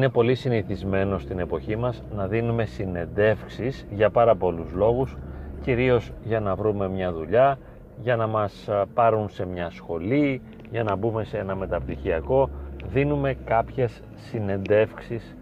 είναι πολύ συνηθισμένο στην εποχή μας να δίνουμε συνεντεύξεις για πάρα πολλούς λόγους, κυρίως για να βρούμε μια δουλειά, για να μας πάρουν σε μια σχολή, για να μπούμε σε ένα μεταπτυχιακό. Δίνουμε κάποιες συνεντεύξεις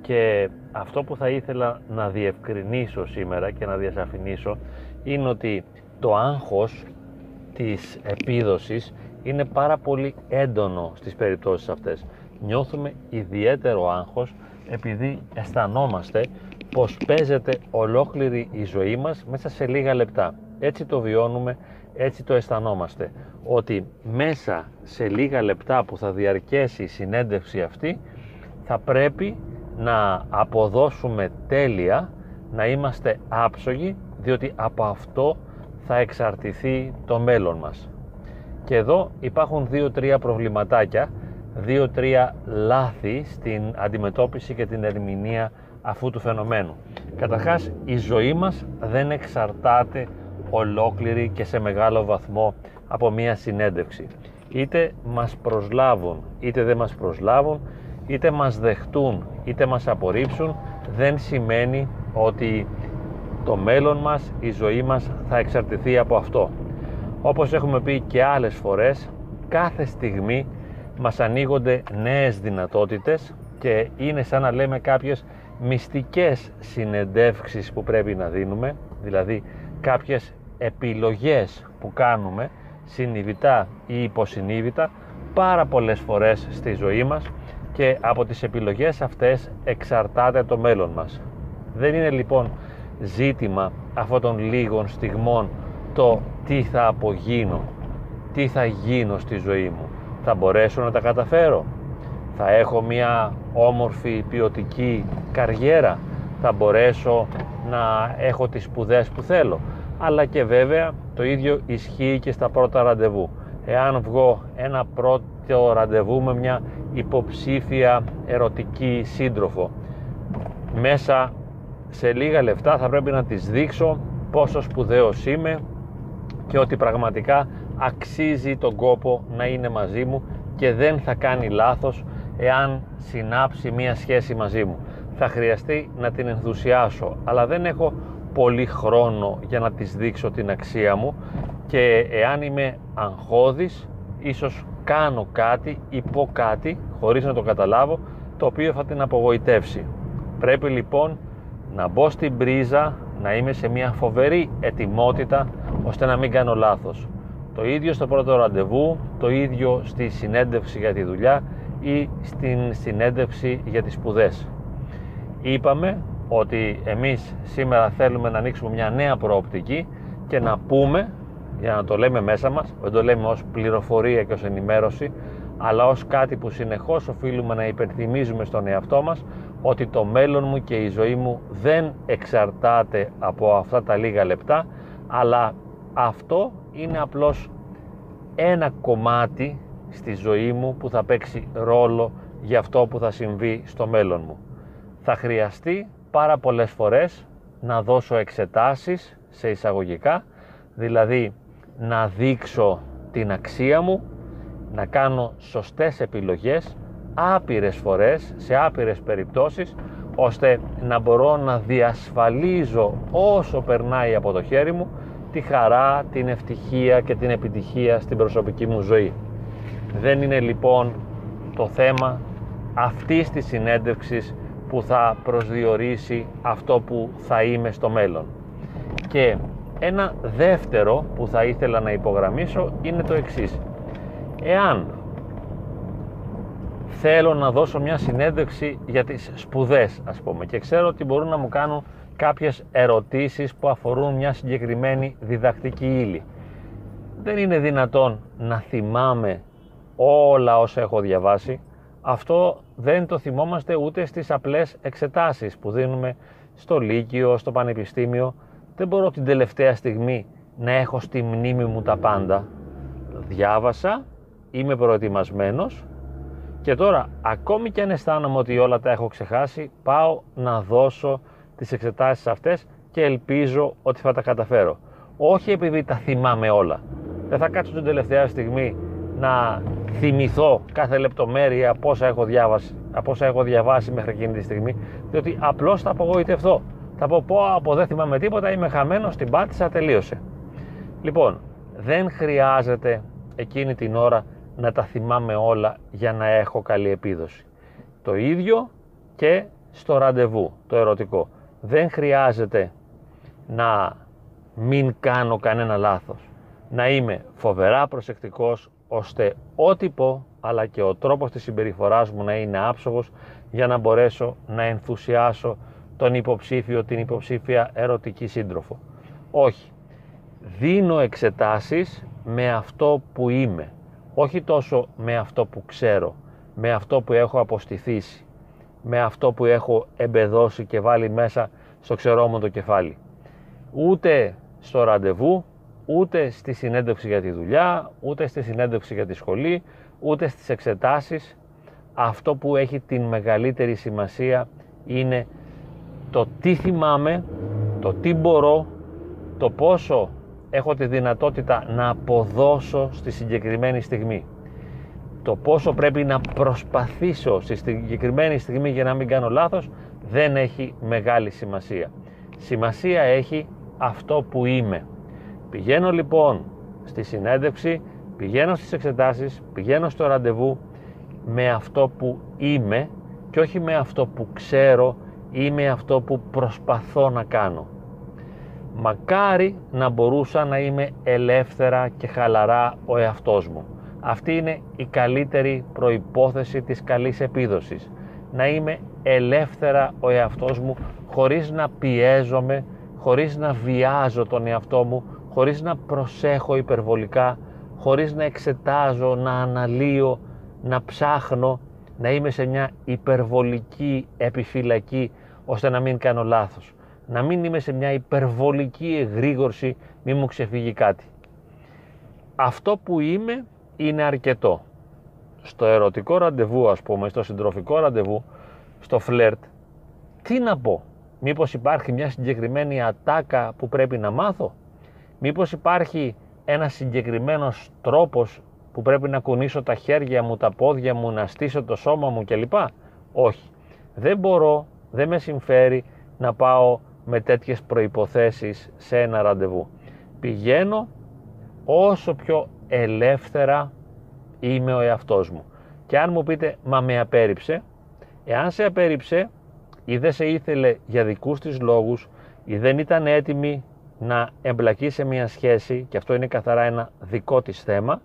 και αυτό που θα ήθελα να διευκρινίσω σήμερα και να διασαφηνίσω είναι ότι το άγχος της επίδοσης είναι πάρα πολύ έντονο στις περιπτώσεις αυτές. Νιώθουμε ιδιαίτερο άγχος επειδή αισθανόμαστε πως παίζεται ολόκληρη η ζωή μας μέσα σε λίγα λεπτά. Έτσι το βιώνουμε, έτσι το αισθανόμαστε. Ότι μέσα σε λίγα λεπτά που θα διαρκέσει η συνέντευξη αυτή θα πρέπει να αποδώσουμε τέλεια, να είμαστε άψογοι, διότι από αυτό θα εξαρτηθεί το μέλλον μας. Και εδώ υπάρχουν δύο-τρία προβληματάκια, δύο-τρία λάθη στην αντιμετώπιση και την ερμηνεία αυτού του φαινομένου. Καταρχάς, η ζωή μας δεν εξαρτάται ολόκληρη και σε μεγάλο βαθμό από μία συνέντευξη. Είτε μας προσλάβουν, είτε δεν μας προσλάβουν, είτε μας δεχτούν, είτε μας απορρίψουν, δεν σημαίνει ότι το μέλλον μας, η ζωή μας θα εξαρτηθεί από αυτό. Όπως έχουμε πει και άλλες φορές, κάθε στιγμή μας ανοίγονται νέες δυνατότητες και είναι σαν να λέμε κάποιες μυστικές συνεντεύξεις που πρέπει να δίνουμε, δηλαδή κάποιες επιλογές που κάνουμε συνειδητά ή υποσυνείδητα πάρα πολλές φορές στη ζωή μας και από τις επιλογές αυτές εξαρτάται το μέλλον μας. Δεν είναι λοιπόν ζήτημα αυτών των λίγων στιγμών το τι θα απογίνω, τι θα γίνω στη ζωή μου. Θα μπορέσω να τα καταφέρω; Θα έχω μια όμορφη ποιοτική καριέρα; Θα μπορέσω να έχω τις σπουδές που θέλω; Αλλά και βέβαια το ίδιο ισχύει και στα πρώτα ραντεβού. Εάν βγω ένα πρώτο ραντεβού με μια υποψήφια ερωτική σύντροφο μέσα σε λίγα λεφτά θα πρέπει να της δείξω πόσο σπουδαίος είμαι και ότι πραγματικά αξίζει τον κόπο να είναι μαζί μου και δεν θα κάνει λάθος εάν συνάψει μία σχέση μαζί μου. Θα χρειαστεί να την ενθουσιάσω, αλλά δεν έχω πολύ χρόνο για να της δείξω την αξία μου και εάν είμαι αγχώδης, ίσως κάνω κάτι ή πω κάτι, χωρίς να το καταλάβω, το οποίο θα την απογοητεύσει. Πρέπει λοιπόν να μπω στην πρίζα, να είμαι σε μια φοβερή ετοιμότητα ώστε να μην κάνω λάθος. Το ίδιο στο πρώτο ραντεβού, το ίδιο στη συνέντευξη για τη δουλειά ή στην συνέντευξη για τις σπουδές. Είπαμε ότι εμείς σήμερα θέλουμε να ανοίξουμε μια νέα προοπτική και να πούμε, για να το λέμε μέσα μας, δεν το λέμε ως πληροφορία και ως ενημέρωση, αλλά ως κάτι που συνεχώς οφείλουμε να υπενθυμίζουμε στον εαυτό μας ότι το μέλλον μου και η ζωή μου δεν εξαρτάται από αυτά τα λίγα λεπτά αλλά αυτό είναι απλώς ένα κομμάτι στη ζωή μου που θα παίξει ρόλο για αυτό που θα συμβεί στο μέλλον μου. Θα χρειαστεί πάρα πολλές φορές να δώσω εξετάσεις σε εισαγωγικά, δηλαδή να δείξω την αξία μου, να κάνω σωστές επιλογές άπειρες φορές, σε άπειρες περιπτώσεις, ώστε να μπορώ να διασφαλίζω όσο περνάει από το χέρι μου τη χαρά, την ευτυχία και την επιτυχία στην προσωπική μου ζωή. Δεν είναι λοιπόν το θέμα αυτής της συνέντευξης που θα προσδιορίσει αυτό που θα είμαι στο μέλλον. Και ένα δεύτερο που θα ήθελα να υπογραμμίσω είναι το εξής. Εάν θέλω να δώσω μια συνέντευξη για τις σπουδές ας πούμε και ξέρω ότι μπορούν να μου κάνουν κάποιες ερωτήσεις που αφορούν μια συγκεκριμένη διδακτική ύλη. Δεν είναι δυνατόν να θυμάμαι όλα όσα έχω διαβάσει. Αυτό δεν το θυμόμαστε ούτε στις απλές εξετάσεις που δίνουμε στο Λύκειο, στο Πανεπιστήμιο. Δεν μπορώ την τελευταία στιγμή να έχω στη μνήμη μου τα πάντα. Διάβασα, είμαι προετοιμασμένος και τώρα, ακόμη και αν αισθάνομαι ότι όλα τα έχω ξεχάσει, πάω να δώσω τις εξετάσεις αυτές και ελπίζω ότι θα τα καταφέρω. Όχι επειδή τα θυμάμαι όλα. Δεν θα κάτσω την τελευταία στιγμή να θυμηθώ κάθε λεπτομέρεια πόσα έχω διάβασει. από όσα έχω διαβάσει μέχρι εκείνη τη στιγμή, διότι απλώς θα απογοητευτώ. Θα πω, πω, από δεν θυμάμαι τίποτα, είμαι χαμένος, την πάτησα, τελείωσε. Λοιπόν, δεν χρειάζεται εκείνη την ώρα να τα θυμάμαι όλα για να έχω καλή επίδοση. Το ίδιο και στο ραντεβού, το ερωτικό. Δεν χρειάζεται να μην κάνω κανένα λάθος. Να είμαι φοβερά προσεκτικός ώστε ό,τι πω αλλά και ο τρόπος της συμπεριφοράς μου να είναι άψογος για να μπορέσω να ενθουσιάσω τον υποψήφιο, την υποψήφια ερωτική σύντροφο. Όχι. Δίνω εξετάσεις με αυτό που είμαι. Όχι τόσο με αυτό που ξέρω, με αυτό που έχω αποστηθήσει, με αυτό που έχω εμπεδώσει και βάλει μέσα στο ξερό μου το κεφάλι. Ούτε στο ραντεβού, ούτε στη συνέντευξη για τη δουλειά, ούτε στη συνέντευξη για τη σχολή, ούτε στις εξετάσεις. Αυτό που έχει την μεγαλύτερη σημασία είναι το τι θυμάμαι, το τι μπορώ, το πόσο έχω τη δυνατότητα να αποδώσω στη συγκεκριμένη στιγμή. Το πόσο πρέπει να προσπαθήσω στη συγκεκριμένη στιγμή για να μην κάνω λάθος δεν έχει μεγάλη σημασία. Σημασία έχει αυτό που είμαι. Πηγαίνω λοιπόν στη συνέντευξη, πηγαίνω στις εξετάσεις, πηγαίνω στο ραντεβού με αυτό που είμαι και όχι με αυτό που ξέρω ή με αυτό που προσπαθώ να κάνω. Μακάρι να μπορούσα να είμαι ελεύθερα και χαλαρά ο εαυτός μου. Αυτή είναι η καλύτερη προϋπόθεση της καλής επίδοσης. Να είμαι ελεύθερα ο εαυτός μου χωρίς να πιέζομαι, χωρίς να βιάζω τον εαυτό μου, χωρίς να προσέχω υπερβολικά, χωρίς να εξετάζω, να αναλύω, να ψάχνω, να είμαι σε μια υπερβολική επιφυλακή ώστε να μην κάνω λάθος. Να μην είμαι σε μια υπερβολική εγρήγορση, μη μου ξεφύγει κάτι. Αυτό που είμαι είναι αρκετό. Στο ερωτικό ραντεβού ας πούμε, στο συντροφικό ραντεβού, στο φλερτ, τι να πω; Μήπως υπάρχει μια συγκεκριμένη ατάκα που πρέπει να μάθω; Μήπως υπάρχει ένας συγκεκριμένος τρόπος που πρέπει να κουνήσω τα χέρια μου, τα πόδια μου, να στήσω το σώμα μου κλπ; Όχι. Δεν μπορώ, δεν με συμφέρει να πάω με τέτοιες προϋποθέσεις σε ένα ραντεβού. Πηγαίνω όσο πιο ελεύθερα είμαι ο εαυτός μου. Και αν μου πείτε, μα με απέρριψε, εάν σε απέρριψε ή δεν σε ήθελε για δικούς της λόγους ή δεν ήταν έτοιμη να εμπλακεί σε μια σχέση και αυτό είναι καθαρά ένα δικό της θέμα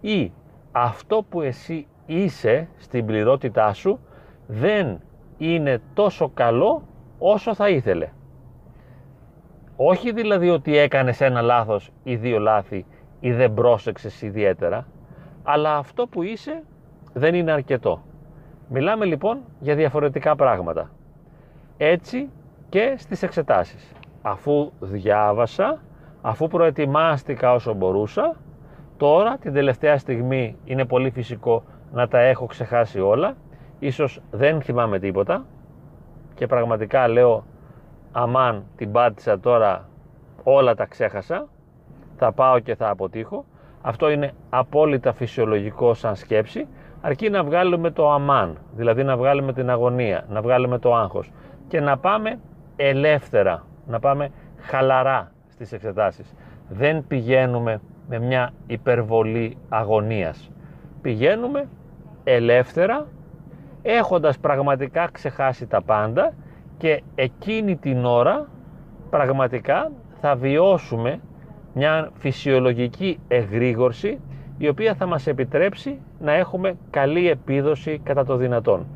ή αυτό που εσύ είσαι στην πληρότητά σου δεν είναι τόσο καλό όσο θα ήθελε. Όχι δηλαδή ότι έκανες ένα λάθος ή δύο λάθη ή δεν πρόσεξες ιδιαίτερα, αλλά αυτό που είσαι δεν είναι αρκετό. Μιλάμε λοιπόν για διαφορετικά πράγματα. Έτσι και στις εξετάσεις. Αφού διάβασα, αφού προετοιμάστηκα όσο μπορούσα, τώρα την τελευταία στιγμή είναι πολύ φυσικό να τα έχω ξεχάσει όλα, ίσως δεν θυμάμαι τίποτα και πραγματικά λέω αμάν την πάτησα τώρα όλα τα ξέχασα, θα πάω και θα αποτύχω. Αυτό είναι απόλυτα φυσιολογικό σαν σκέψη, αρκεί να βγάλουμε το αμάν, δηλαδή να βγάλουμε την αγωνία, να βγάλουμε το άγχος και να πάμε ελεύθερα, να πάμε χαλαρά στις εξετάσεις. Δεν πηγαίνουμε με μια υπερβολή αγωνίας. Πηγαίνουμε ελεύθερα, έχοντας πραγματικά ξεχάσει τα πάντα και εκείνη την ώρα πραγματικά θα βιώσουμε μια φυσιολογική εγρήγορση η οποία θα μας επιτρέψει να έχουμε καλή επίδοση κατά το δυνατόν.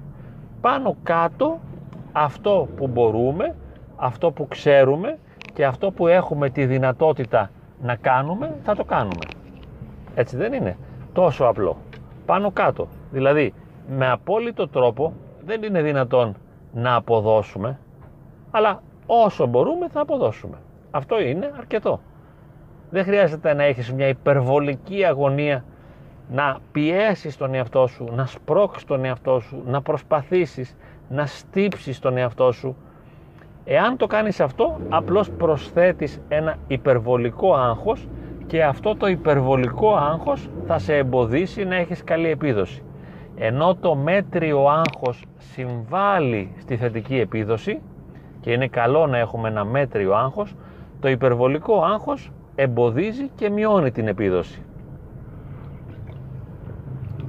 Πάνω κάτω αυτό που μπορούμε, αυτό που ξέρουμε και αυτό που έχουμε τη δυνατότητα να κάνουμε, θα το κάνουμε. Έτσι δεν είναι; Τόσο απλό. Πάνω κάτω. Δηλαδή, με απόλυτο τρόπο δεν είναι δυνατόν να αποδώσουμε, αλλά όσο μπορούμε θα αποδώσουμε. Αυτό είναι αρκετό. Δεν χρειάζεται να έχεις μια υπερβολική αγωνία να πιέσεις τον εαυτό σου, να σπρώξεις τον εαυτό σου, να προσπαθήσεις, να στύψεις τον εαυτό σου. Εάν το κάνεις αυτό, απλώς προσθέτεις ένα υπερβολικό άγχος και αυτό το υπερβολικό άγχος θα σε εμποδίσει να έχεις καλή επίδοση. ενώ το μέτριο άγχος συμβάλλει στη θετική επίδοση και είναι καλό να έχουμε ένα μέτριο άγχος, το υπερβολικό άγχος εμποδίζει και μειώνει την επίδοση.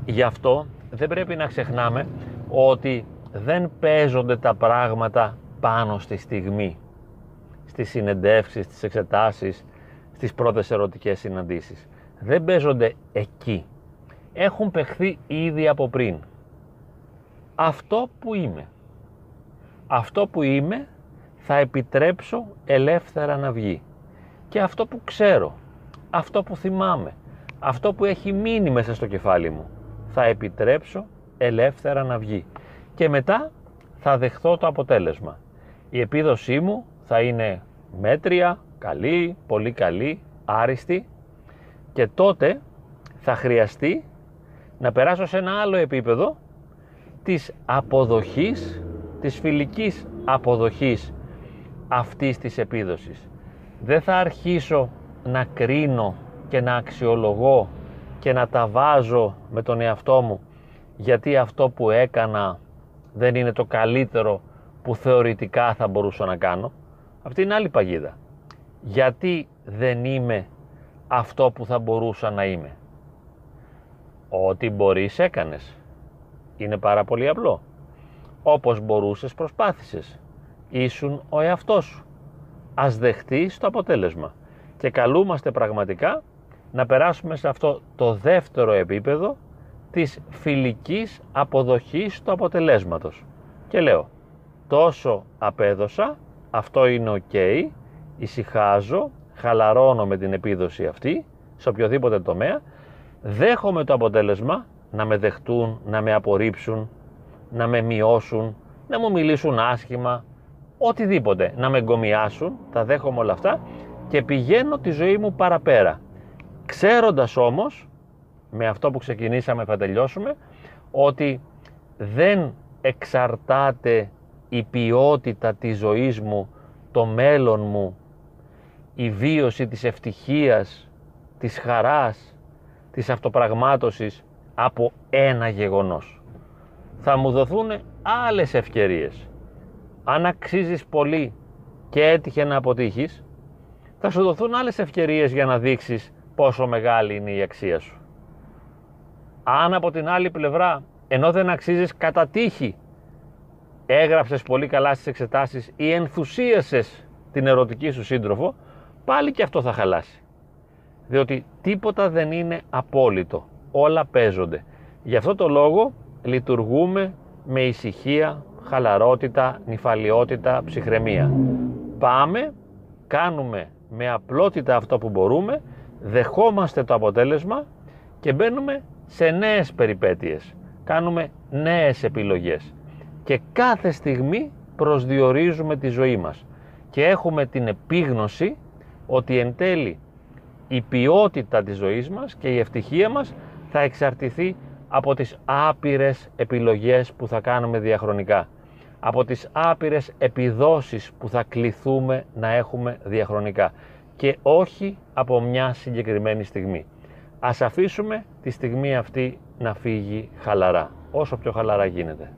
Γι' αυτό δεν πρέπει να ξεχνάμε ότι δεν παίζονται τα πράγματα πάνω στη στιγμή, στις συνεντεύξεις, στις εξετάσεις, στις πρώτες ερωτικές συναντήσεις. Δεν παίζονται εκεί. Έχουν παιχθεί ήδη από πριν. Αυτό που είμαι. Αυτό που είμαι θα επιτρέψω ελεύθερα να βγει. Και αυτό που ξέρω, αυτό που θυμάμαι, αυτό που έχει μείνει μέσα στο κεφάλι μου, θα επιτρέψω ελεύθερα να βγει. Και μετά θα δεχθώ το αποτέλεσμα. Η επίδοσή μου θα είναι μέτρια, καλή, πολύ καλή, άριστη και τότε θα χρειαστεί να περάσω σε ένα άλλο επίπεδο της αποδοχής, της φιλικής αποδοχής αυτής της επίδοσης. Δεν θα αρχίσω να κρίνω και να αξιολογώ και να τα βάζω με τον εαυτό μου γιατί αυτό που έκανα δεν είναι το καλύτερο που θεωρητικά θα μπορούσα να κάνω. Αυτή είναι άλλη παγίδα. Γιατί δεν είμαι αυτό που θα μπορούσα να είμαι. Ό,τι μπορείς έκανες. Είναι πάρα πολύ απλό. Όπως μπορούσες προσπάθησες. Ήσουν ο εαυτός σου. Ας δεχτείς το αποτέλεσμα. Και καλούμαστε πραγματικά να περάσουμε σε αυτό το δεύτερο επίπεδο της φιλικής αποδοχής του αποτελέσματος. Και λέω, τόσο απέδωσα, αυτό είναι ok, ησυχάζω, χαλαρώνω με την επίδοση αυτή, σε οποιοδήποτε τομέα, δέχομαι το αποτέλεσμα να με δεχτούν, να με απορρίψουν, να με μειώσουν, να μου μιλήσουν άσχημα, οτιδήποτε, να με εγκομιάσουν, τα δέχομαι όλα αυτά και πηγαίνω τη ζωή μου παραπέρα. Ξέροντας όμως, με αυτό που ξεκινήσαμε θα τελειώσουμε, ότι δεν εξαρτάται η ποιότητα της ζωής μου, το μέλλον μου, η βίωση της ευτυχίας, της χαράς, της αυτοπραγμάτωσης από ένα γεγονός. Θα μου δοθούν άλλες ευκαιρίες. Αν αξίζεις πολύ και έτυχε να αποτύχεις, θα σου δοθούν άλλες ευκαιρίες για να δείξεις πόσο μεγάλη είναι η αξία σου. Αν από την άλλη πλευρά, ενώ δεν αξίζεις κατά τύχη, έγραψες πολύ καλά στις εξετάσεις ή ενθουσίασες την ερωτική σου σύντροφο, πάλι και αυτό θα χαλάσει. Διότι τίποτα δεν είναι απόλυτο. Όλα παίζονται. Γι' αυτό το λόγο λειτουργούμε με ησυχία, χαλαρότητα, νυφαλιότητα, ψυχραιμία. Πάμε, κάνουμε με απλότητα αυτό που μπορούμε, δεχόμαστε το αποτέλεσμα και μπαίνουμε σε νέες περιπέτειες. Κάνουμε νέες επιλογές και κάθε στιγμή προσδιορίζουμε τη ζωή μας και έχουμε την επίγνωση ότι εν τέλει η ποιότητα της ζωής μας και η ευτυχία μας θα εξαρτηθεί από τις άπειρες επιλογές που θα κάνουμε διαχρονικά από τις άπειρες επιδόσεις που θα κληθούμε να έχουμε διαχρονικά και όχι από μια συγκεκριμένη στιγμή. Ας αφήσουμε τη στιγμή αυτή να φύγει χαλαρά, όσο πιο χαλαρά γίνεται.